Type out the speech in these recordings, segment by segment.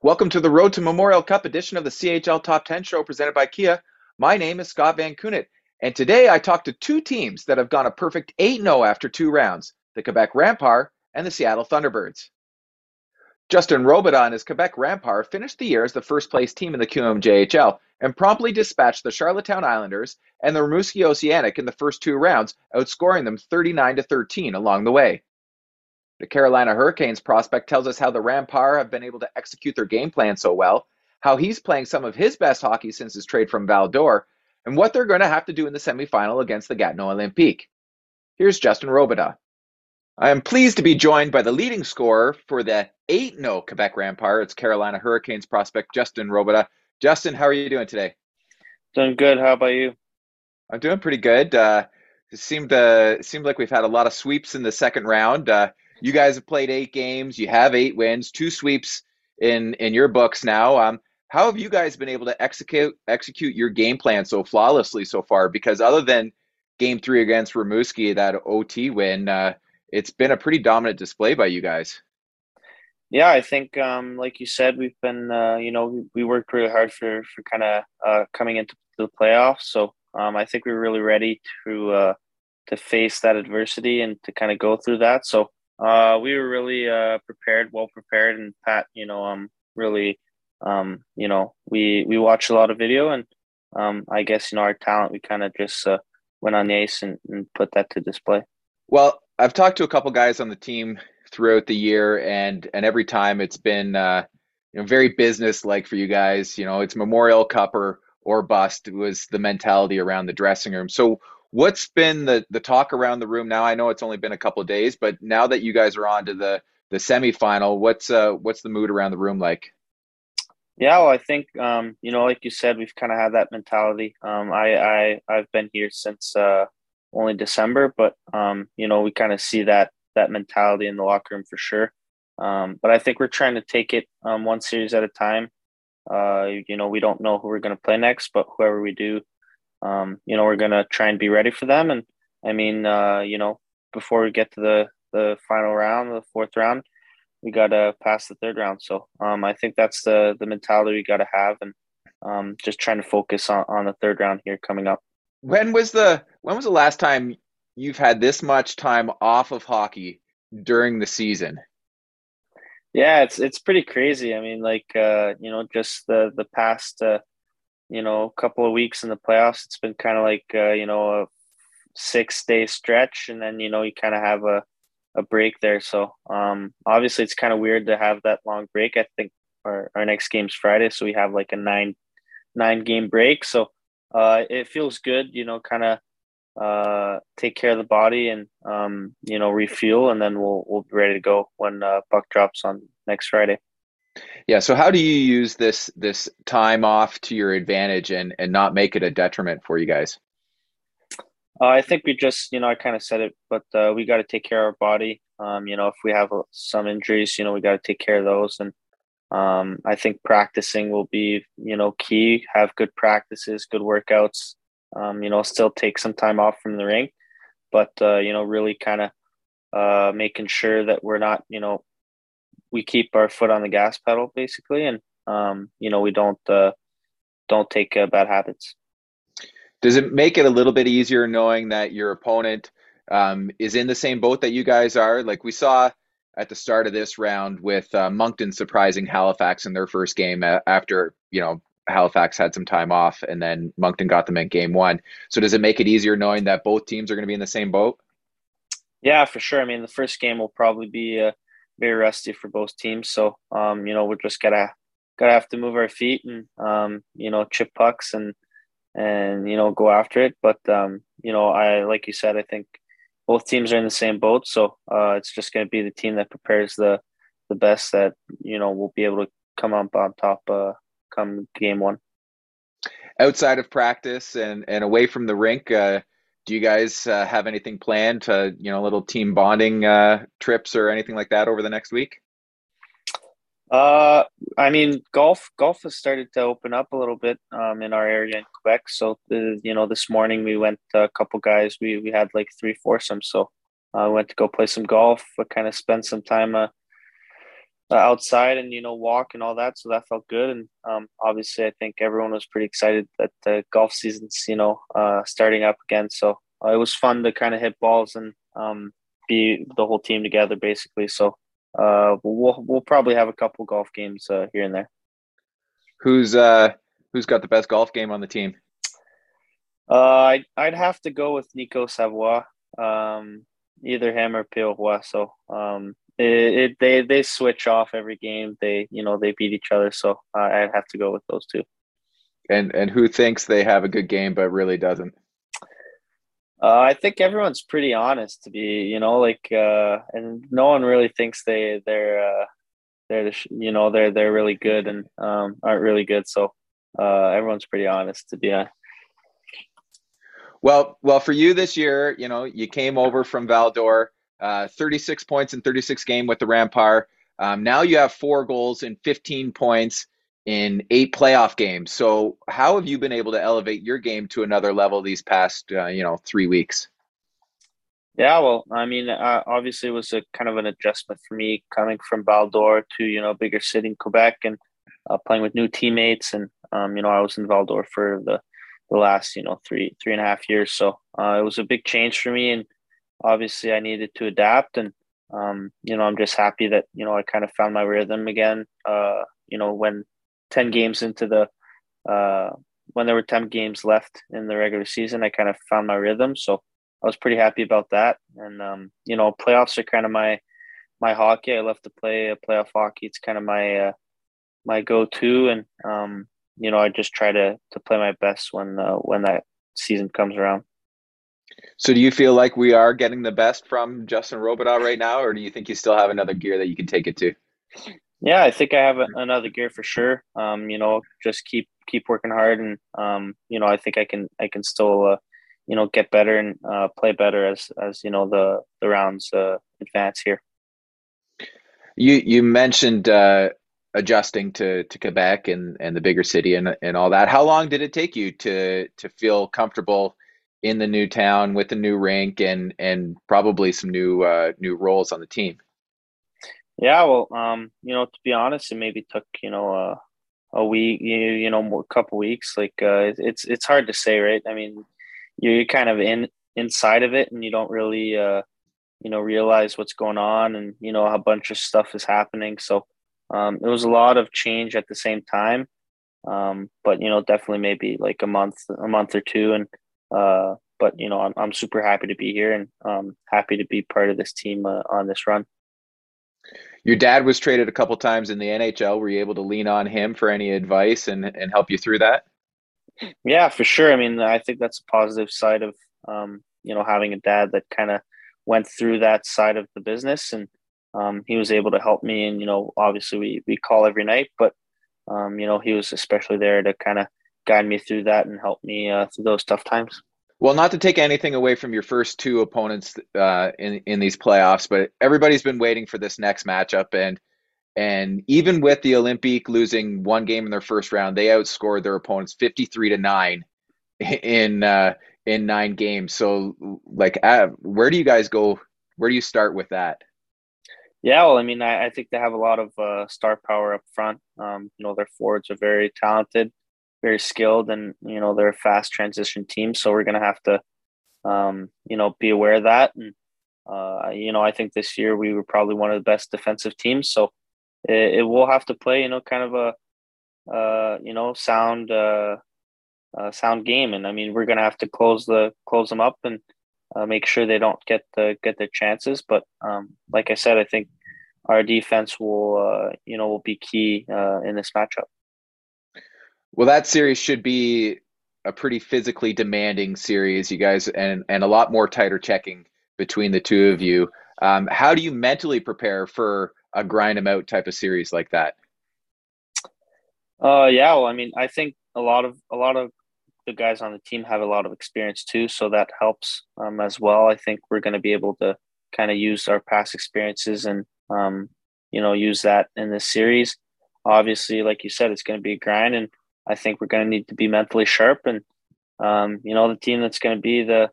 Welcome to the Road to Memorial Cup edition of the CHL Top 10 show presented by Kia. My name is Scott Van Kunit, and today I talk to two teams that have gone a perfect 8 0 after two rounds the Quebec Remparts and the Seattle Thunderbirds. Justin Robidas and his Quebec Remparts finished the year as the first place team in the QMJHL and promptly dispatched the Charlottetown Islanders and the Rimouski Oceanic in the first two rounds, outscoring them 39 13 along the way. The Carolina Hurricanes prospect tells us how the Remparts have been able to execute their game plan so well, how he's playing some of his best hockey since his trade from Val d'Or, and what they're going to have to do in the semifinal against the Gatineau Olympiques. Here's Justin Robidas. I am pleased to be joined by the leading scorer for the 8 0 Quebec Remparts. It's Carolina Hurricanes prospect Justin Robidas. Justin, how are you doing today? Doing good. How about you? I'm doing pretty good. Uh, it seemed uh, it seemed like we've had a lot of sweeps in the second round. Uh, you guys have played eight games. You have eight wins, two sweeps in in your books now. Um, how have you guys been able to execute execute your game plan so flawlessly so far? Because other than game three against Rimouski, that OT win, uh, it's been a pretty dominant display by you guys. Yeah, I think, um, like you said, we've been, uh, you know, we, worked really hard for for kind of uh, coming into the playoffs. So um, I think we are really ready to uh, to face that adversity and to kind of go through that. So uh, we were really uh, prepared, well prepared, and Pat, you know, um, really, um, you know, we we watched a lot of video, and um, I guess you know our talent, we kind of just uh, went on the ice and, and put that to display. Well, I've talked to a couple guys on the team throughout the year, and and every time it's been uh, you know very business like for you guys. You know, it's Memorial Cup or or bust was the mentality around the dressing room. So what's been the the talk around the room now? I know it's only been a couple of days, but now that you guys are on to the the semifinal, what's uh what's the mood around the room like? Yeah, well, I think um, you know, like you said, we've kind of had that mentality. Um, I I I've been here since uh, only December, but um, you know, we kind of see that that mentality in the locker room for sure. Um, but I think we're trying to take it um, one series at a time. Uh, you know, we don't know who we're going to play next, but whoever we do, um, you know, we're gonna try and be ready for them. And I mean, uh, you know, before we get to the the final round, the fourth round, we gotta pass the third round. So um, I think that's the the mentality we gotta have, and um, just trying to focus on, on the third round here coming up. When was the when was the last time you've had this much time off of hockey during the season? Yeah, it's it's pretty crazy. I mean, like uh, you know, just the the past uh, you know, a couple of weeks in the playoffs, it's been kind of like, uh, you know, a six day stretch. And then, you know, you kind of have a, a break there. So um, obviously it's kind of weird to have that long break. I think our, our next game's Friday. So we have like a nine, nine game break. So uh, it feels good, you know, kind of uh, take care of the body and, um, you know, refuel. And then we'll, we'll be ready to go when uh, puck drops on next Friday. Yeah. So how do you use this this time off to your advantage and and not make it a detriment for you guys? Uh, I think we just, you know, I kind of said it, but uh, we got to take care of our body. Um, you know, if we have uh, some injuries, you know, we got to take care of those. And um, I think practicing will be, you know, key. Have good practices, good workouts. Um, you know, still take some time off from the ring, but uh, you know, really kind of uh, making sure that we're not, you know, we keep our foot on the gas pedal basically, and um, you know we don't uh, don't take uh, bad habits. Does it make it a little bit easier knowing that your opponent um, is in the same boat that you guys are? Like we saw at the start of this round with uh, Moncton surprising Halifax in their first game after you know Halifax had some time off, and then Moncton got them in game one. So does it make it easier knowing that both teams are going to be in the same boat? Yeah, for sure. I mean, the first game will probably be uh, very rusty for both teams. So um, you know, we're just gotta gotta have to move our feet and um, you know, chip pucks and and you know, go after it. But um, you know, I like you said, I think both teams are in the same boat. So uh, it's just gonna be the team that prepares the the best that you know will be able to come up on top uh, come game one. Outside of practice and and away from the rink, uh, do you guys uh, have anything planned to you know little team bonding uh, trips or anything like that over the next week? Uh i mean golf golf has started to open up a little bit um, in our area in quebec. So the, you know this morning we went uh, a couple guys. We we had like three foursomes. So i uh, went to go play some golf I kind of spent some time uh, outside and you know walk and all that. So that felt good. And um, obviously, I think everyone was pretty excited that the golf season's you know uh, starting up again. So uh, it was fun to kind of hit balls and um, be the whole team together basically. So uh, we'll we'll probably have a couple golf games uh, here and there. Who's uh who's got the best golf game on the team? Uh, I'd, I'd have to go with Nico Savoie, um, either him or Pio. So um, it, it, they they switch off every game. They you know they beat each other. So uh, I'd have to go with those two. And and who thinks they have a good game but really doesn't? Uh, I think everyone's pretty honest to be, you know, like, uh, and no one really thinks they they're uh, they're you know they're they're really good and um, aren't really good. So uh, everyone's pretty honest to be honest. Well, well, for you this year, you know, you came over from Val-d'Or, uh, 36 points in 36 game with the Remparts. Um, now you have four goals and 15 points in eight playoff games. So, how have you been able to elevate your game to another level these past, uh, you know, three weeks? Yeah, well, I mean, uh, obviously, it was a kind of an adjustment for me coming from Val-d'Or to you know bigger city in Quebec and uh, playing with new teammates. And um, you know, I was in Val-d'Or for the the last you know three three and a half years, so uh, it was a big change for me. And obviously, I needed to adapt. And um, you know, I'm just happy that you know I kind of found my rhythm again. Uh, you know, when 10 games into the uh, when there were 10 games left in the regular season i kind of found my rhythm so i was pretty happy about that and um, you know playoffs are kind of my my hockey i love to play playoff hockey it's kind of my uh, my go-to and um, you know i just try to to play my best when uh, when that season comes around so do you feel like we are getting the best from justin robidas right now or do you think you still have another gear that you can take it to yeah, I think I have a, another gear for sure. Um, you know, just keep keep working hard, and um, you know, I think I can I can still uh, you know get better and uh, play better as as you know the the rounds uh, advance here. You you mentioned uh, adjusting to to Quebec and and the bigger city and and all that. How long did it take you to to feel comfortable in the new town with the new rink and and probably some new uh, new roles on the team? Yeah, well, um, you know, to be honest, it maybe took you know uh, a week, you, you know, a couple weeks. Like uh, it's it's hard to say, right? I mean, you're kind of in inside of it, and you don't really, uh, you know, realize what's going on, and you know, a bunch of stuff is happening. So um, it was a lot of change at the same time, um, but you know, definitely maybe like a month, a month or two, and uh, but you know, I'm I'm super happy to be here and um, happy to be part of this team uh, on this run. Your dad was traded a couple times in the NHL. Were you able to lean on him for any advice and, and help you through that? Yeah, for sure. I mean, I think that's a positive side of um, you know having a dad that kind of went through that side of the business, and um, he was able to help me. And you know, obviously we we call every night, but um, you know, he was especially there to kind of guide me through that and help me uh, through those tough times. Well, not to take anything away from your first two opponents uh, in in these playoffs, but everybody's been waiting for this next matchup, and and even with the Olympiques losing one game in their first round, they outscored their opponents fifty three to nine in uh, in nine games. So, like, uh, where do you guys go? Where do you start with that? Yeah, well, I mean, I, I think they have a lot of uh, star power up front. Um, you know, their forwards are very talented very skilled and you know they're a fast transition team. So we're going to have to um, you know be aware of that. And uh, you know i think this year we were probably one of the best defensive teams. So it, it will have to play you know kind of a uh, you know sound uh, uh, sound game. And i mean we're going to have to close the close them up and uh, make sure they don't get the get their chances. But um, like i said i think our defense will uh, you know will be key in this matchup well, that series should be a pretty physically demanding series, you guys, and and a lot more tighter checking between the two of you. Um, how do you mentally prepare for a grind them out type of series like that? Uh, yeah, well, I mean, I think a lot of a lot of the guys on the team have a lot of experience too, so that helps um, as well. I think we're going to be able to kind of use our past experiences and um, you know use that in this series. Obviously, like you said, it's going to be a grind, and I think we're going to need to be mentally sharp and um, you know the team that's going to be the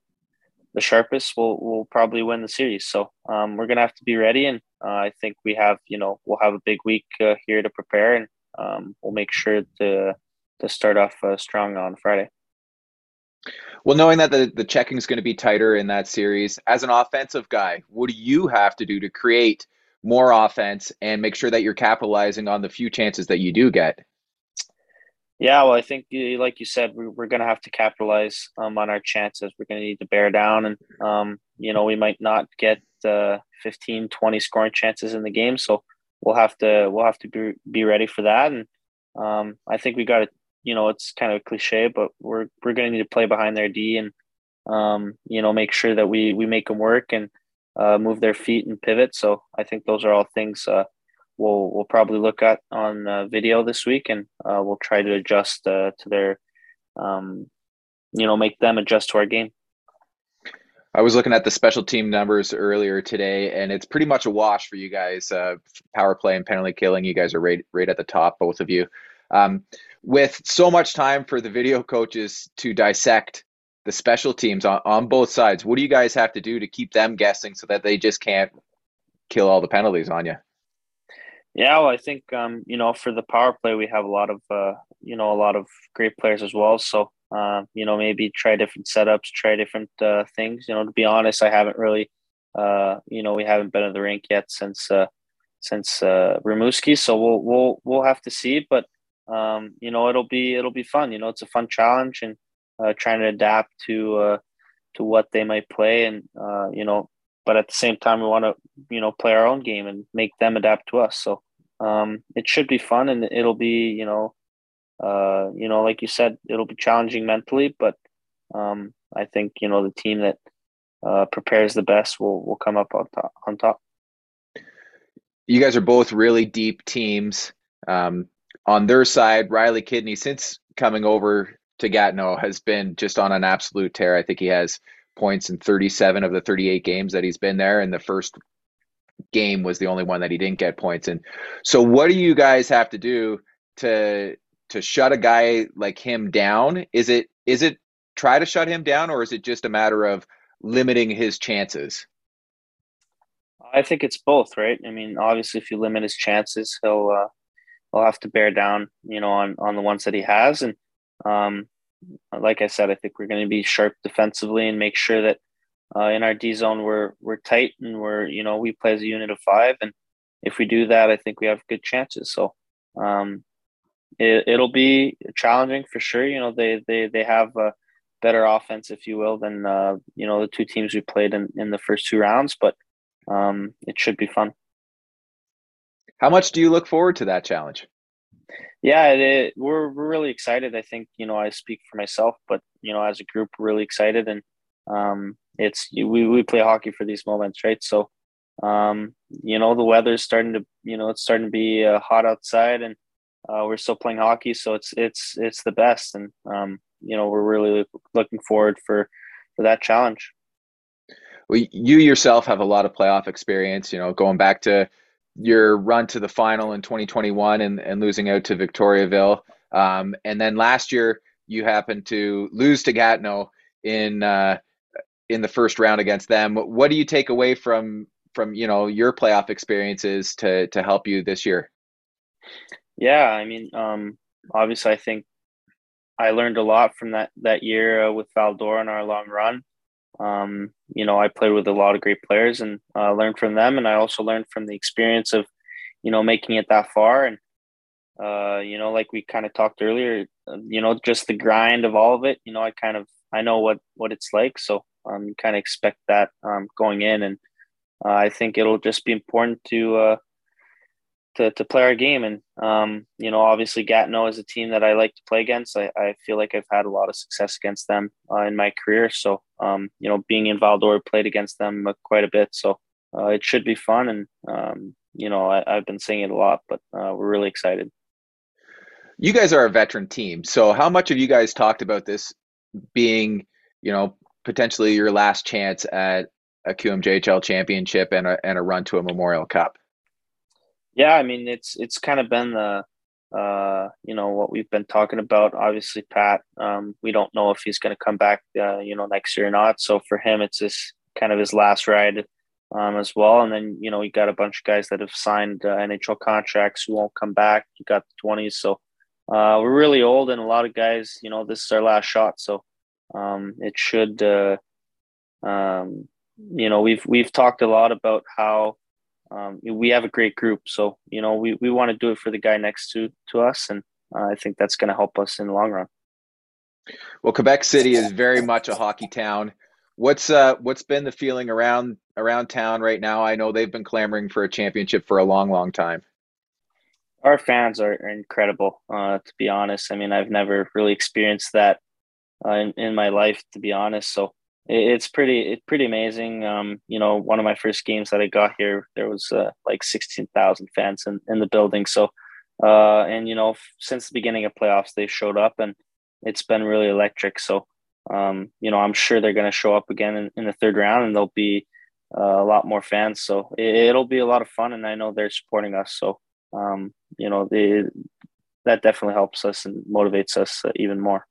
the sharpest will will probably win the series. So um, we're gonna have to be ready, and uh, I think we have you know we'll have a big week uh, here to prepare, and um, we'll make sure to to start off uh, strong on Friday. Well, knowing that the, the checking is going to be tighter in that series, as an offensive guy, what do you have to do to create more offense and make sure that you're capitalizing on the few chances that you do get? Yeah, well, I think, like you said, we're going to have to capitalize um, on our chances. We're going to need to bear down, and um, you know, we might not get uh, 15, 20 scoring chances in the game, so we'll have to we'll have to be be ready for that. And um, I think we got to, you know, it's kind of cliche, but we're we're going to need to play behind their D and um, you know make sure that we we make them work and uh, move their feet and pivot. So I think those are all things uh, we'll we'll probably look at on uh, video this week, and uh, we'll try to adjust uh, to their, um, you know, make them adjust to our game. I was looking at the special team numbers earlier today, and it's pretty much a wash for you guys. Uh, power play and penalty killing, you guys are right right at the top, both of you. Um, with so much time for the video coaches to dissect the special teams on, on both sides, what do you guys have to do to keep them guessing so that they just can't kill all the penalties on you? Yeah, well, I think um, you know for the power play we have a lot of uh, you know a lot of great players as well. So uh, you know maybe try different setups, try different uh, things. You know, to be honest, I haven't really uh, you know we haven't been in the rink yet since uh, since uh, Rimouski, so we'll we'll we'll have to see. But um, you know it'll be it'll be fun. You know, it's a fun challenge and uh, trying to adapt to uh, to what they might play and uh, you know but at the same time we want to you know play our own game and make them adapt to us. So um, it should be fun and it'll be you know uh, you know like you said it'll be challenging mentally but um, i think you know the team that uh, prepares the best will will come up on top on top. You guys are both really deep teams. Um, on their side riley kidney since coming over to gatineau has been just on an absolute tear. I think he has points in 37 of the 38 games that he's been there. And the first game was the only one that he didn't get points in. So what do you guys have to do to to shut a guy like him down? Is it is it try to shut him down or is it just a matter of limiting his chances? I think it's both, right? I mean, obviously if you limit his chances, he'll uh, he'll have to bear down, you know, on on the ones that he has and um like I said, I think we're going to be sharp defensively and make sure that uh, in our D zone we're we're tight and we're you know we play as a unit of five, and if we do that, I think we have good chances. So um, it, it'll be challenging for sure. You know they they they have a better offense, if you will, than uh, you know the two teams we played in in the first two rounds, but um, it should be fun. How much do you look forward to that challenge? Yeah, it, we're we're really excited. I think you know I speak for myself, but you know as a group, we're really excited, and um, it's we we play hockey for these moments, right? So, um, you know the weather's starting to you know it's starting to be uh, hot outside, and uh, we're still playing hockey, so it's it's it's the best, and um, you know we're really looking forward for for that challenge. Well, you yourself have a lot of playoff experience. You know, going back to your run to the final in 2021 and, and losing out to Victoriaville. Um, and then last year you happened to lose to Gatineau in uh, in the first round against them. What do you take away from from you know your playoff experiences to to help you this year? Yeah, I mean, um, obviously, I think I learned a lot from that that year uh, with Val-d'Or in our long run um, you know, I played with a lot of great players and uh, learned from them. And I also learned from the experience of, you know, making it that far. And, uh, you know, like we kind of talked earlier, uh, you know, just the grind of all of it, you know, I kind of, I know what, what it's like. So um, you kind of expect that um, going in. And uh, I think it'll just be important to, uh, to, to play our game. And, um, you know, obviously Gatineau is a team that I like to play against. I, I feel like I've had a lot of success against them uh, in my career. So, um, you know, being in Val-d'Or, played against them uh, quite a bit. So uh, it should be fun. And, um, you know, I, have been saying it a lot, but uh, we're really excited. You guys are a veteran team. So how much have you guys talked about this being, you know, potentially your last chance at a QMJHL championship and a, and a run to a Memorial Cup? Yeah, I mean it's it's kind of been the uh, you know what we've been talking about. Obviously, Pat. Um, we don't know if he's going to come back, uh, you know, next year or not. So for him, it's just kind of his last ride um, as well. And then you know you got a bunch of guys that have signed uh, NHL contracts who won't come back. You got the twenties, so uh, we're really old, and a lot of guys, you know, this is our last shot. So um, it should, uh, um, you know, we've we've talked a lot about how um, we have a great group. So you know, we we want to do it for the guy next to to us, and uh, I think that's going to help us in the long run. Well, Quebec City is very much a hockey town. What's uh what's been the feeling around around town right now? I know they've been clamoring for a championship for a long, long time. Our fans are, are incredible. Uh, to be honest, I mean, I've never really experienced that uh, in, in my life, to be honest. So it's pretty it's pretty amazing. Um, you know, one of my first games that I got here, there was uh, like sixteen thousand fans in, in the building. So, uh, and you know, since the beginning of playoffs, they showed up, and it's been really electric. So, um, you know, I'm sure they're going to show up again in, in, the third round, and there'll be uh, a lot more fans. So it, will be a lot of fun, and I know they're supporting us. So, um, you know, that definitely helps us and motivates us uh, even more.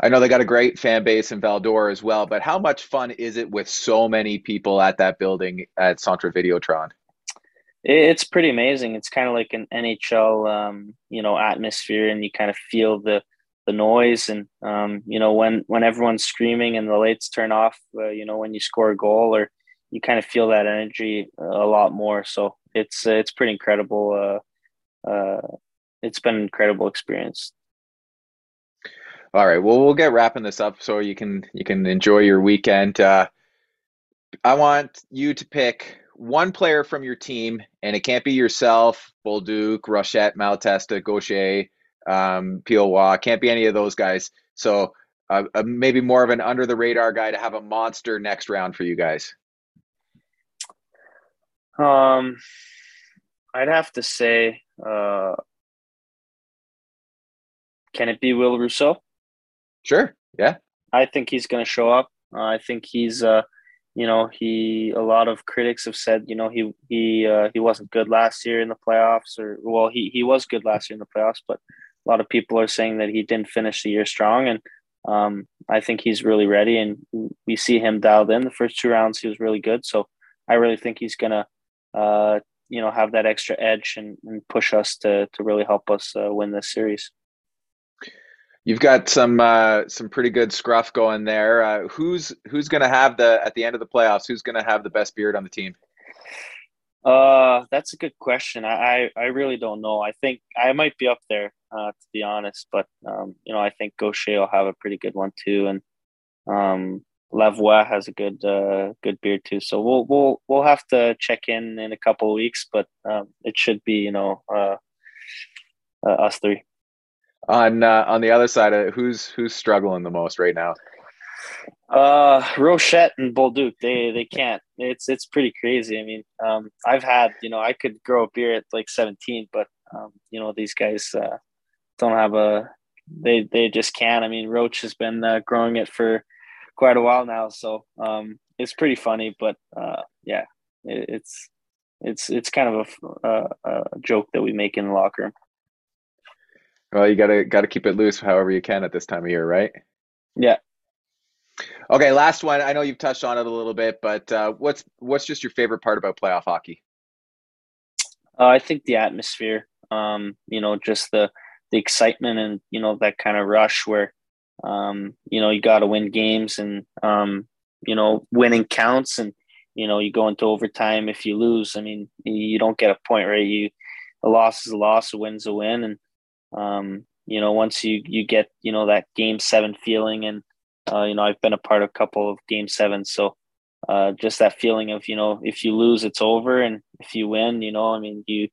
I know they got a great fan base in Val-d'Or as well, but how much fun is it with so many people at that building at Centre Videotron? It's pretty amazing. It's kind of like an NHL, um, you know, atmosphere, and you kind of feel the the noise, and um, you know, when when everyone's screaming and the lights turn off, uh, you know, when you score a goal, or you kind of feel that energy a lot more. So it's uh, it's pretty incredible. Uh, uh, it's been an incredible experience. All right. Well, we'll get wrapping this up so you can you can enjoy your weekend. Uh, I want you to pick one player from your team, and it can't be yourself, Bolduc, Rochette, Malatesta, Gaucher, um, Piolwa. Can't be any of those guys. So uh, uh, maybe more of an under the radar guy to have a monster next round for you guys. Um, I'd have to say, uh, can it be Will Rousseau? Sure. Yeah. I think he's going to show up. Uh, I think he's, uh, you know, he. A lot of critics have said, you know, he he uh, he wasn't good last year in the playoffs, or well, he he was good last year in the playoffs, but a lot of people are saying that he didn't finish the year strong, and um, I think he's really ready, and we see him dialed in. The first two rounds, he was really good, so I really think he's gonna, uh, you know, have that extra edge and, and push us to to really help us uh, win this series. You've got some uh, some pretty good scruff going there. Uh, who's who's going to have the at the end of the playoffs? Who's going to have the best beard on the team? Uh, that's a good question. I, I, I really don't know. I think I might be up there, uh, to be honest. But um, you know, I think Gaucher will have a pretty good one too, and um, has a good uh, good beard too. So we'll we'll we'll have to check in in a couple of weeks, but um, it should be you know uh, uh us three on uh, on the other side of who's who's struggling the most right now? Uh, Rochette and Bolduc, they they can't. It's it's pretty crazy. I mean, um, I've had you know I could grow a beard at like seventeen, but um, you know these guys uh, don't have a they they just can't. I mean, Roach has been uh, growing it for quite a while now, so um, it's pretty funny. But uh, yeah, it, it's it's it's kind of a, a, a joke that we make in the locker room. Well, you gotta gotta keep it loose however you can at this time of year, right? Yeah. Okay, last one. I know you've touched on it a little bit, but uh, what's what's just your favorite part about playoff hockey? Uh, I think the atmosphere. Um, you know, just the the excitement and you know that kind of rush where um, you know you got to win games and um, you know winning counts and you know you go into overtime if you lose. I mean, you don't get a point, right? You a loss is a loss, a win's a win, and um, you know, once you you get you know that game seven feeling, and uh, you know, I've been a part of a couple of game sevens, so uh, just that feeling of you know, if you lose, it's over, and if you win, you know, I mean, you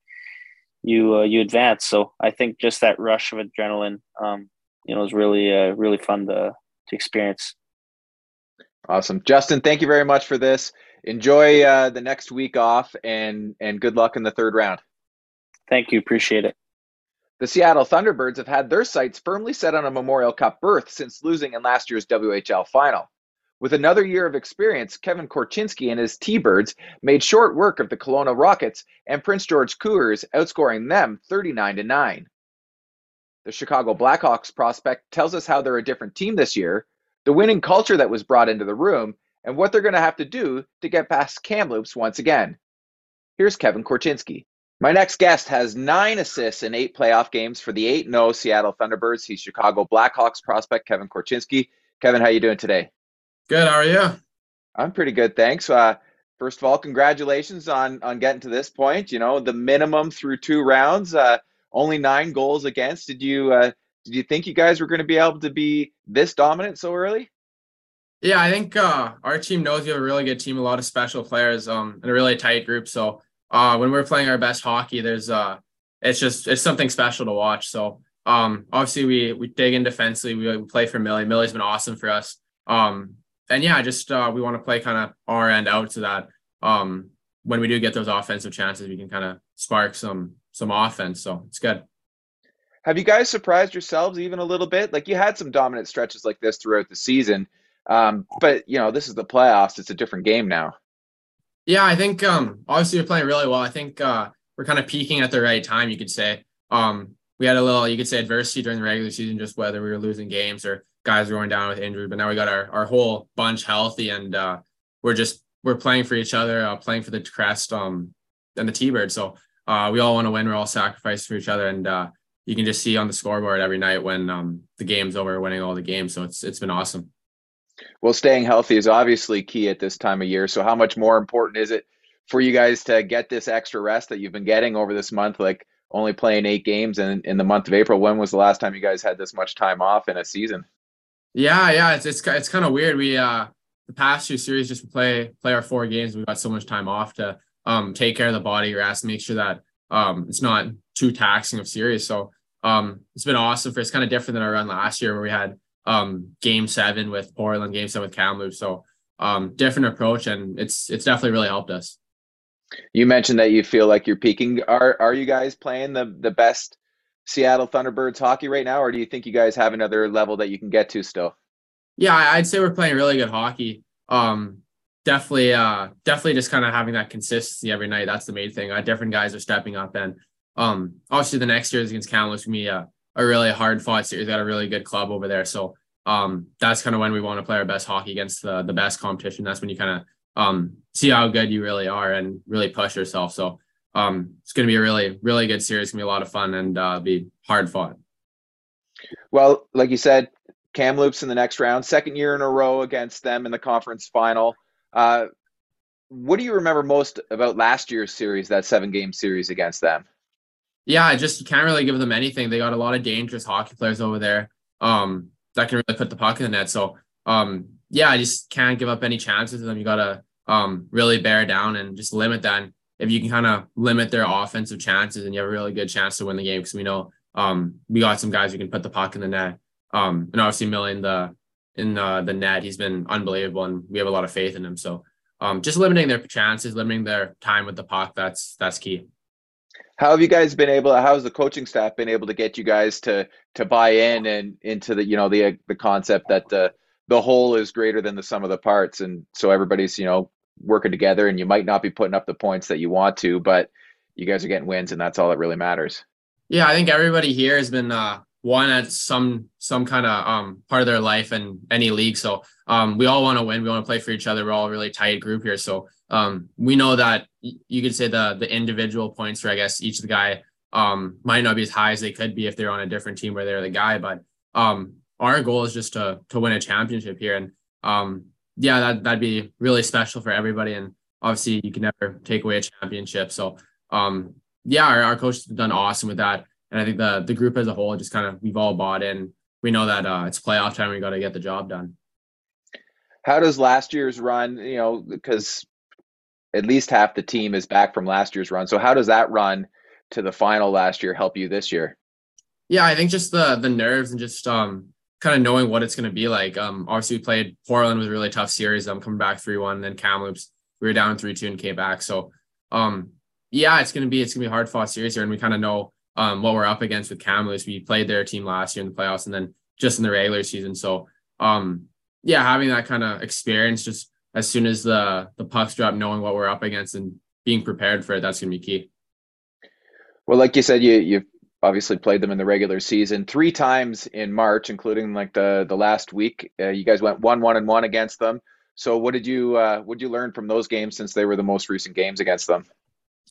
you uh, you advance. So I think just that rush of adrenaline, um, you know, is really uh, really fun to to experience. Awesome, Justin. Thank you very much for this. Enjoy uh, the next week off, and and good luck in the third round. Thank you. Appreciate it. The Seattle Thunderbirds have had their sights firmly set on a Memorial Cup berth since losing in last year's WHL final. With another year of experience, Kevin Korchinski and his T-Birds made short work of the Kelowna Rockets and Prince George Cougars, outscoring them 39 to 9. the Chicago Blackhawks prospect, tells us how they're a different team this year, the winning culture that was brought into the room, and what they're going to have to do to get past Kamloops once again. Here's Kevin Korchinski. My next guest has nine assists in eight playoff games for the 8 0 Seattle Thunderbirds. He's Chicago Blackhawks prospect Kevin Korchinski. Kevin, how you doing today? Good. How are you? I'm pretty good, thanks. Uh, first of all, congratulations on on getting to this point. You know, the minimum through two rounds, uh, only nine goals against. Did you uh, did you think you guys were going to be able to be this dominant so early? Yeah, I think uh, our team knows we have a really good team, a lot of special players, um, and a really tight group. So uh, when we're playing our best hockey, there's uh, it's just it's something special to watch. So um, obviously we we dig in defensively. We, play for Millie. Millie's been awesome for us. Um, and yeah, just uh, we want to play kind of our end out so that um, when we do get those offensive chances, we can kind of spark some some offense. So it's good. Have you guys surprised yourselves even a little bit? Like you had some dominant stretches like this throughout the season, um, but you know this is the playoffs. It's a different game now. Yeah, I think um, obviously you're playing really well. I think uh, we're kind of peaking at the right time, you could say. Um, we had a little, you could say, adversity during the regular season, just whether we were losing games or guys were going down with injury. But now we got our, our whole bunch healthy, and uh, we're just we're playing for each other, uh, playing for the crest um, and the T-bird. So uh, we all want to win. We're all sacrificed for each other, and uh, you can just see on the scoreboard every night when um, the game's over, winning all the games. So it's it's been awesome. Well, staying healthy is obviously key at this time of year. So, how much more important is it for you guys to get this extra rest that you've been getting over this month? Like only playing eight games in, in the month of April. When was the last time you guys had this much time off in a season? Yeah, yeah, it's it's it's kind of weird. We uh the past two series just play play our four games. We got so much time off to um take care of the body, rest, make sure that um it's not too taxing of series. So um it's been awesome for it's kind of different than our run last year where we had um, game seven with Portland, game seven with Kamloops. So um, different approach, and it's it's definitely really helped us. You mentioned that you feel like you're peaking. Are are you guys playing the the best Seattle Thunderbirds hockey right now, or do you think you guys have another level that you can get to still? Yeah, I'd say we're playing really good hockey. Um, definitely, uh, definitely just kind of having that consistency every night. That's the main thing. Uh, different guys are stepping up, and um, obviously the next year is against Kamloops. Me, uh, a really hard fought series. Got a really good club over there. So um, that's kind of when we want to play our best hockey against the the best competition. That's when you kind of um, see how good you really are and really push yourself. So um, it's going to be a really really good series. Going to be a lot of fun and uh, be hard fought. Well, like you said, Kamloops in the next round, second year in a row against them in the conference final. Uh, what do you remember most about last year's series, that seven game series against them? Yeah, I just can't really give them anything. They got a lot of dangerous hockey players over there um, that can really put the puck in the net. So um, yeah, I just can't give up any chances to them. You gotta um, really bear down and just limit that. And if you can kind of limit their offensive chances, and you have a really good chance to win the game because we know um, we got some guys who can put the puck in the net. Um, and obviously, Millie in the in the, the net, he's been unbelievable, and we have a lot of faith in him. So um, just limiting their chances, limiting their time with the puck, that's that's key how have you guys been able how's the coaching staff been able to get you guys to to buy in and into the you know the the concept that the the whole is greater than the sum of the parts? And so everybody's you know working together and you might not be putting up the points that you want to but you guys are getting wins and that's all that really matters. Yeah i think everybody here has been uh one at some some kind of um part of their life in any league. So um we all want to win. We want to play for each other. We're all a really tight group here. So um, we know that you could say the the individual points for I guess each of the guy um, might not be as high as they could be if they're on a different team where they're the guy, but um, our goal is just to to win a championship here, and um, yeah, that that'd be really special for everybody, and obviously you can never take away a championship, so yeah, our, our coach has done awesome with that, and I think the the group as a whole just kind of we've all bought in. We know that uh, it's playoff time. We got to get the job done. How does last year's run, you know, because at least half the team is back from last year's run. So how does that run to the final last year help you this year? Yeah, I think just the the nerves and just um kind of knowing what it's going to be like. Um, obviously we played Portland was a really tough series. I'm um, coming back three one, then Kamloops we were down three two and came back. So um yeah, it's gonna be it's gonna be hard fought series here, and we kind of know um what we're up against with Kamloops. We played their team last year in the playoffs, and then just in the regular season. So um yeah, having that kind of experience just as soon as the the pucks drop, knowing what we're up against and being prepared for it, that's going to be key. Well, like you said, you you obviously played them in the regular season three times in March, including like the the last week. Uh, you guys went one one and one against them. So what did you uh, what did you learn from those games since they were the most recent games against them?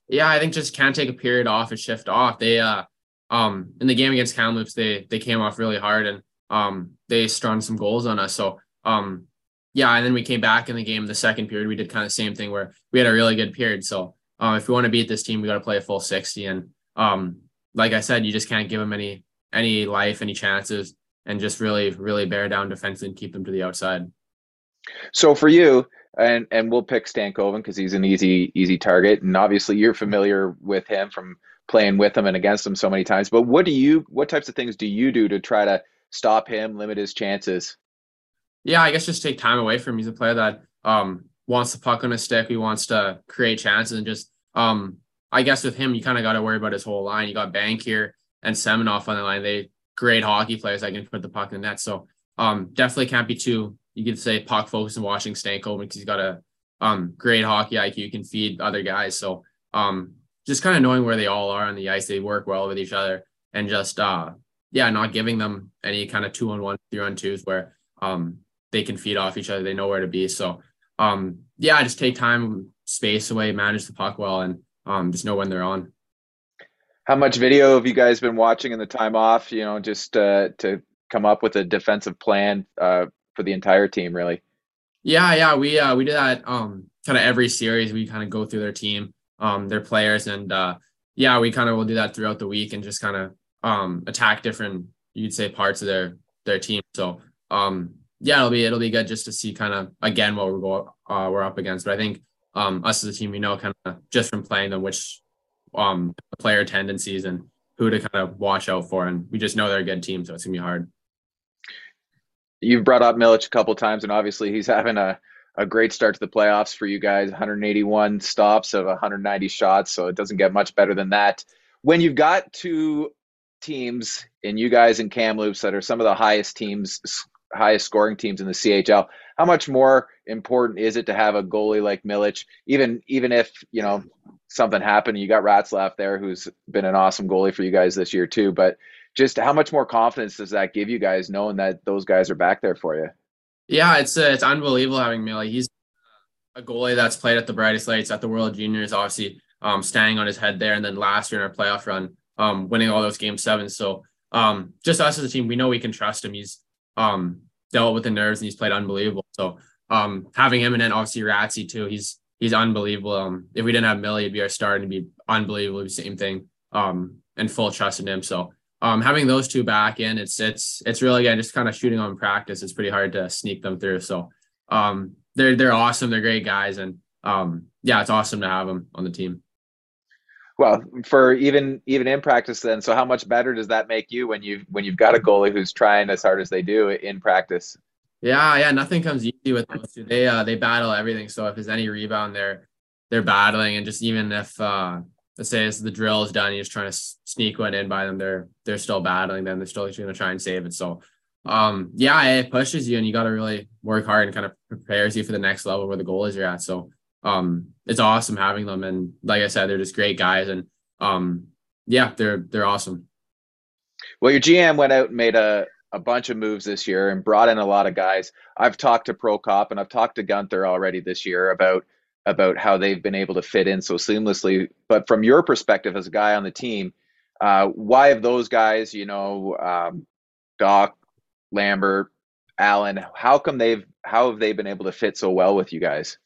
Yeah, I think just can't take a period off and shift off. They uh um in the game against Kamloops they they came off really hard and um they strung some goals on us. So um yeah, and then we came back in the game the second period. We did kind of the same thing where we had a really good period. So um, if we want to beat this team, we got to play a full 60. And um, like I said, you just can't give them any any life, any chances, and just really, really bear down defensively and keep them to the outside. So for you, and and we'll pick Stankoven because he's an easy easy target, and obviously you're familiar with him from playing with him and against him so many times. But what do you what types of things do you do to try to stop him, limit his chances? Yeah, I guess just take time away from him. He's a player that um, wants the puck on his stick. He wants to create chances and just um, I guess with him, you kind of got to worry about his whole line. You got Bankier and Seminoff on the line. They great hockey players that can put the puck in the net. So um, definitely can't be too you could say puck focus and watching Stankoven because he's got a um, great hockey IQ, can feed other guys. So um, just kind of knowing where they all are on the ice, they work well with each other, and just uh, yeah, not giving them any kind of two on one, three on twos where um, they can feed off each other. They know where to be. So um, yeah, just take time, space away, manage the puck well, and um, just know when they're on. How much video have you guys been watching in the time off? You know, just uh, to come up with a defensive plan uh, for the entire team, really. Yeah, yeah, we uh, we do that um, kind of every series. We kind of go through their team, um, their players, and uh, yeah, we kind of will do that throughout the week and just kind of um, attack different, you'd say, parts of their their team. So um, yeah, it'll be it'll be good just to see kind of again what we're go uh, we're up against. But I think um, us as a team, we know kind of just from playing them which um, player tendencies and who to kind of watch out for, and we just know they're a good team, so it's gonna be hard you've brought up Milic a couple times, and obviously he's having a, a great start to the playoffs for you guys 181 stops of 190 shots, so it doesn't get much better than that. When you've got two teams in you guys and Kamloops that are some of the highest teams, highest scoring teams in the CHL, how much more important is it to have a goalie like Milic, even even if you know something happened, you got Ratzlaff there, who's been an awesome goalie for you guys this year too, but just how much more confidence does that give you guys knowing that those guys are back there for you? Yeah, it's uh, it's unbelievable having Millie. He's a goalie that's played at the brightest lights at the World Juniors, obviously um, standing on his head there, and then last year in our playoff run, um, winning all those game sevens. So um, just us as a team, we know we can trust him. He's um, dealt with the nerves and he's played unbelievable. So um, having him and then obviously Ratsy too, he's he's unbelievable. Um, if we didn't have Millie, it'd be our star and it'd be unbelievable. Same thing. Um, and full trust in him. So um, having those two back in, it's it's it's really again just kind of shooting on practice. It's pretty hard to sneak them through. So um, they're they're awesome. They're great guys, and um, yeah, it's awesome to have them on the team. Well, for even even in practice, then, so how much better does that make you when you when you've got a goalie who's trying as hard as they do in practice? Yeah, yeah, nothing comes easy with those two. They uh they battle everything. So if there's any rebound, they're they're battling, and just even if uh let's say as the drill is done, you're just trying to sneak one in by them. They're they're still battling them. They're still going to try and save it. So, um, yeah, it pushes you, and you got to really work hard and kind of prepares you for the next level where the goal is you're at. So, um, it's awesome having them, and like I said, they're just great guys, and um, yeah, they're they're awesome. Well, your GM went out and made a a bunch of moves this year and brought in a lot of guys. I've talked to Prokop and I've talked to Guenther already this year about about how they've been able to fit in so seamlessly. But from your perspective as a guy on the team, uh, why have those guys, you know, um, Dach, Lambert, Allen, how come they've how have they been able to fit so well with you guys?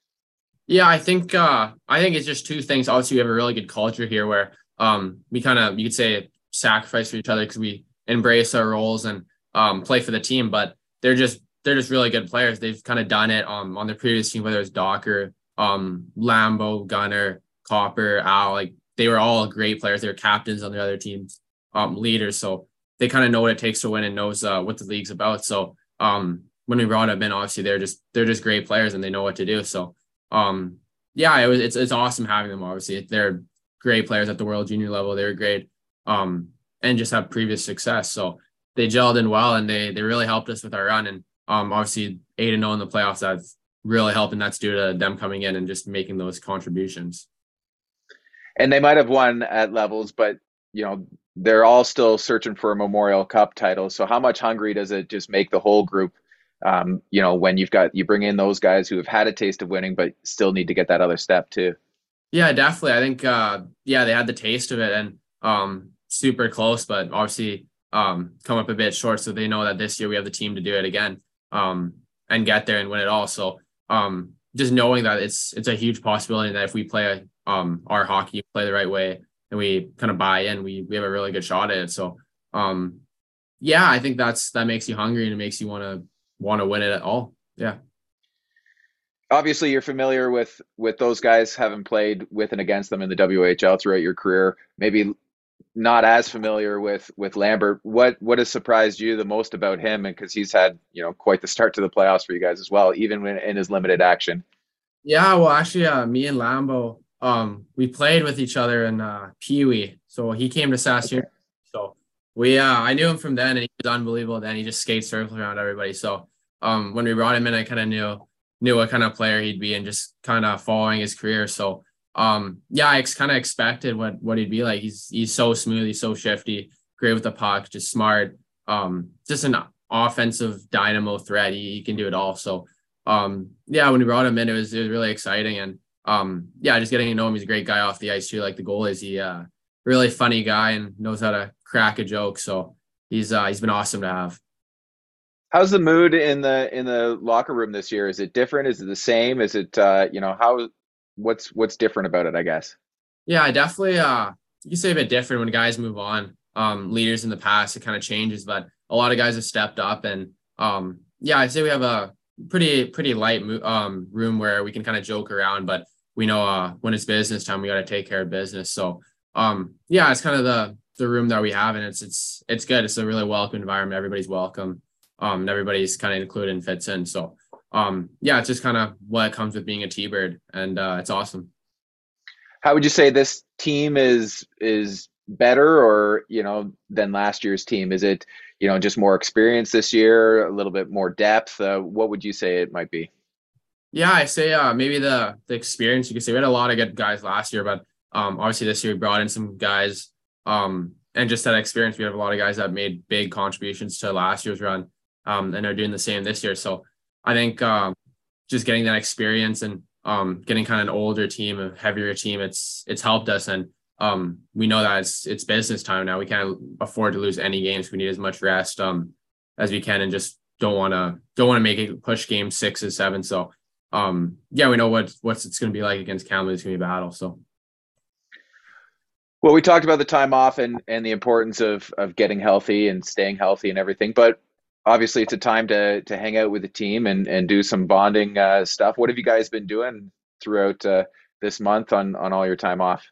Yeah, I think uh, I think it's just two things. Obviously, we have a really good culture here where um, we kind of you could say sacrifice for each other because we embrace our roles and um, play for the team. But they're just they're just really good players. They've kind of done it um, on their previous team, whether it's Docker um, Lambo, Gunner, Copper, Al, like they were all great players. They were captains on the other teams, um, leaders. So they kind of know what it takes to win and knows uh, what the league's about. So um, when we brought up in, obviously they're just they're just great players and they know what to do. So um, yeah, it was it's it's awesome having them. Obviously, they're great players at the world junior level. They were great um, and just have previous success. So they gelled in well and they they really helped us with our run. And um, obviously eight and zero oh in the playoffs. That's really helping. That's due to them coming in and just making those contributions. And they might have won at levels, but you know, they're all still searching for a Memorial Cup title. So how much hungry does it just make the whole group? Um, you know, when you've got you bring in those guys who have had a taste of winning, but still need to get that other step too. Yeah, definitely. I think uh, yeah, they had the taste of it and um, super close, but obviously um, come up a bit short. So they know that this year we have the team to do it again um, and get there and win it all. So um, just knowing that it's it's a huge possibility that if we play um, our hockey, play the right way, and we kind of buy in, we we have a really good shot at it. So um, yeah, I think that's that makes you hungry and it makes you want to want to win it at all. Yeah. Obviously, you're familiar with with those guys, having played with and against them in the WHL throughout your career. Maybe not as familiar with with Lambert. What what has surprised you the most about him? And because he's had you know quite the start to the playoffs for you guys as well, even when in his limited action. Yeah, well, actually, uh, me and Lambo, um, we played with each other in uh, Pee Wee. So he came to Sask. Okay. So we, uh, I knew him from then, and he was unbelievable. Then he just skates circles around everybody. So um, when we brought him in, I kind of knew knew what kind of player he'd be, and just kind of following his career. So um, yeah, I ex- kind of expected what what he'd be like. He's he's so smooth, he's so shifty, great with the puck, just smart. Um, just an offensive dynamo threat. He, he can do it all. So um, yeah, when we brought him in, it was it was really exciting, and um, yeah, just getting to know him. He's a great guy off the ice too, like the goal is. He uh, really funny guy and knows how to crack a joke. So he's uh, he's been awesome to have. How's the mood in the in the locker room this year? Is it different? Is it the same? Is it uh, you know how what's what's different about it? I guess. Yeah, I definitely. Uh, you say a bit different when guys move on. Um, leaders in the past, it kind of changes, but a lot of guys have stepped up, and um, yeah, I'd say we have a pretty pretty light um room where we can kind of joke around, but we know uh when it's business time, we got to take care of business. So um, yeah, it's kind of the the room that we have, and it's it's it's good. It's a really welcome environment. Everybody's welcome. Um, and everybody's kind of included and fits in. So um, yeah, it's just kind of what comes with being a T-bird, and uh, it's awesome. How would you say this team is is better, or you know, than last year's team? Is it you know just more experience this year, a little bit more depth? Uh, what would you say it might be? Yeah, I say uh, maybe the the experience. You could say we had a lot of good guys last year, but um, obviously this year we brought in some guys, um, and just that experience. We have a lot of guys that made big contributions to last year's run, um, and are doing the same this year. So I think um, just getting that experience and um, getting kind of an older team, a heavier team, it's it's helped us, and um, we know that it's it's business time now. We can't afford to lose any games. We need as much rest um, as we can, and just don't want to don't want to make it push game six and seven. So um, yeah, we know what what's it's going to be like against Kamloops. It's going to be a battle. So. Well, we talked about the time off and, and the importance of, of getting healthy and staying healthy and everything, but obviously it's a time to to hang out with the team and and do some bonding uh, stuff. What have you guys been doing throughout uh, this month on on all your time off?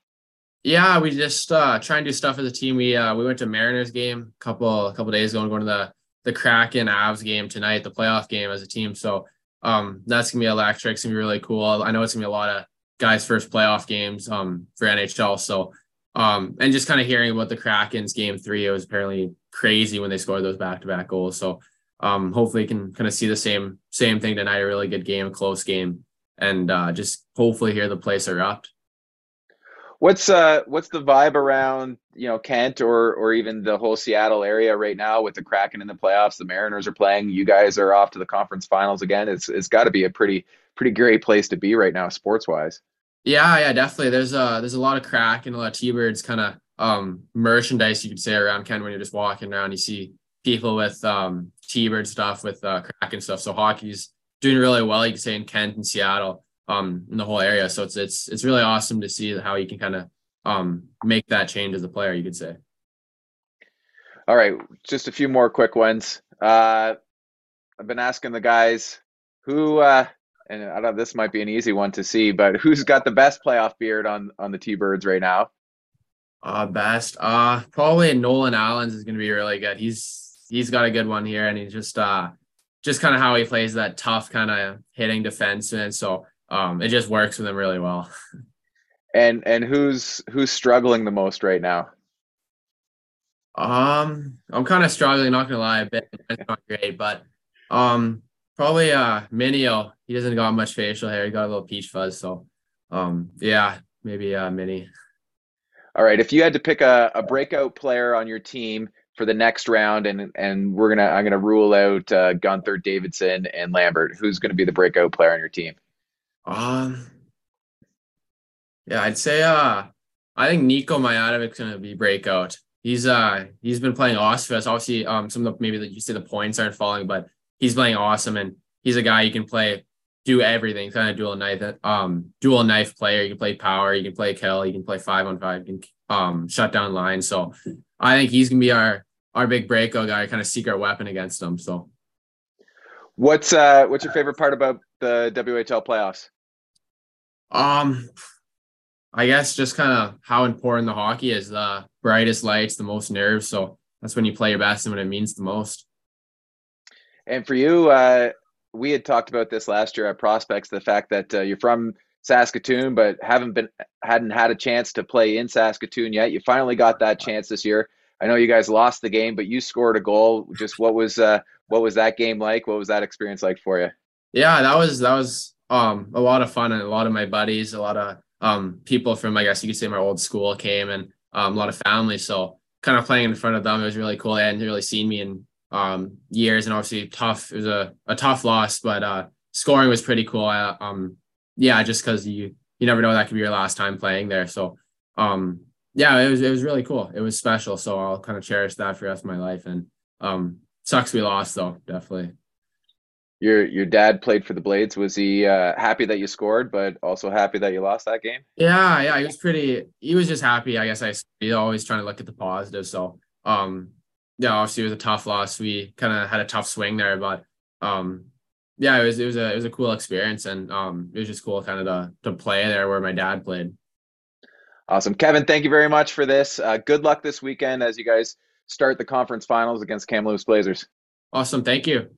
Yeah, we just uh, try and do stuff as a team. We uh, we went to Mariners game a couple a couple days ago and going to the the Kraken Avs game tonight, the playoff game as a team. So um, that's gonna be electric. It's gonna be really cool. I know it's gonna be a lot of guys' first playoff games um, for NHL. So um, and just kind of hearing about the Kraken's game three, it was apparently crazy when they scored those back to back goals. So um, hopefully you can kind of see the same same thing tonight, a really good game, close game, and uh, just hopefully hear the place erupt. What's uh what's the vibe around you know Kent or or even the whole Seattle area right now with the Kraken in the playoffs? The Mariners are playing. You guys are off to the conference finals again. It's it's got to be a pretty pretty great place to be right now, sports wise. Yeah, yeah, definitely. There's a there's a lot of Kraken a lot of T-birds kind of um merchandise you could say around Kent when you're just walking around. You see people with um T-bird stuff with uh, Kraken stuff. So hockey's doing really well. You could say in Kent and Seattle, um, in the whole area. So it's it's it's really awesome to see how you can kind of um make that change as a player. You could say. All right, just a few more quick ones. Uh, I've been asking the guys who uh, and I don't know, this might be an easy one to see, but who's got the best playoff beard on on the T Birds right now? Uh best. Uh probably Nolan Allan's is gonna be really good. He's he's got a good one here and he's just uh just kind of how he plays that tough kind of hitting defense and so um it just works with him really well. And and who's who's struggling the most right now? Um I'm kind of struggling, not gonna lie, a bit. It's not great, but um Probably uh Mynio. He doesn't got much facial hair. He got a little peach fuzz. So um yeah, maybe uh Mini. All right. If you had to pick a, a breakout player on your team for the next round, and and we're gonna I'm gonna rule out uh, Guenther, Davidson, and Lambert. Who's gonna be the breakout player on your team? Um, yeah, I'd say uh, I think Nico Myatovic gonna be breakout. He's uh he's been playing awesome. Obviously, um, some of the maybe that you see the points aren't falling, but he's playing awesome, and he's a guy you can play do everything, kind of dual knife, um, dual knife player. You can play power, you can play kill, you can play five on five, you can um shut down lines. So I think he's gonna be our our big breakout guy, kind of secret weapon against them. So what's uh what's your favorite part about the WHL playoffs? Um I guess just kind of how important the hockey is, the brightest lights, the most nerves. So that's when you play your best and when it means the most. And for you, uh, we had talked about this last year at Prospects, the fact that uh, you're from Saskatoon, but haven't been hadn't had a chance to play in Saskatoon yet. You finally got that chance this year. I know you guys lost the game, but you scored a goal. Just what was uh, what was that game like? What was that experience like for you? Yeah, that was that was um, a lot of fun, and a lot of my buddies, a lot of um, people from I guess you could say my old school came, and um, a lot of family. So kind of playing in front of them, it was really cool. They hadn't really seen me in um, years, and obviously tough. It was a, a tough loss, but uh, scoring was pretty cool. I, um, yeah, just because you you never know that could be your last time playing there. So um, yeah, it was it was really cool. It was special. So I'll kind of cherish that for the rest of my life. And um, sucks we lost though, definitely. Your your dad played for the Blades. Was he uh, happy that you scored, but also happy that you lost that game? Yeah, yeah, he was pretty. He was just happy. I guess I he's always trying to look at the positive. So um, yeah, obviously it was a tough loss. We kind of had a tough swing there, but um, yeah, it was it was a it was a cool experience, and um, it was just cool kind of to to play there where my dad played. Awesome, Kevin. Thank you very much for this. Uh, good luck this weekend as you guys start the conference finals against Kamloops Blazers. Awesome. Thank you.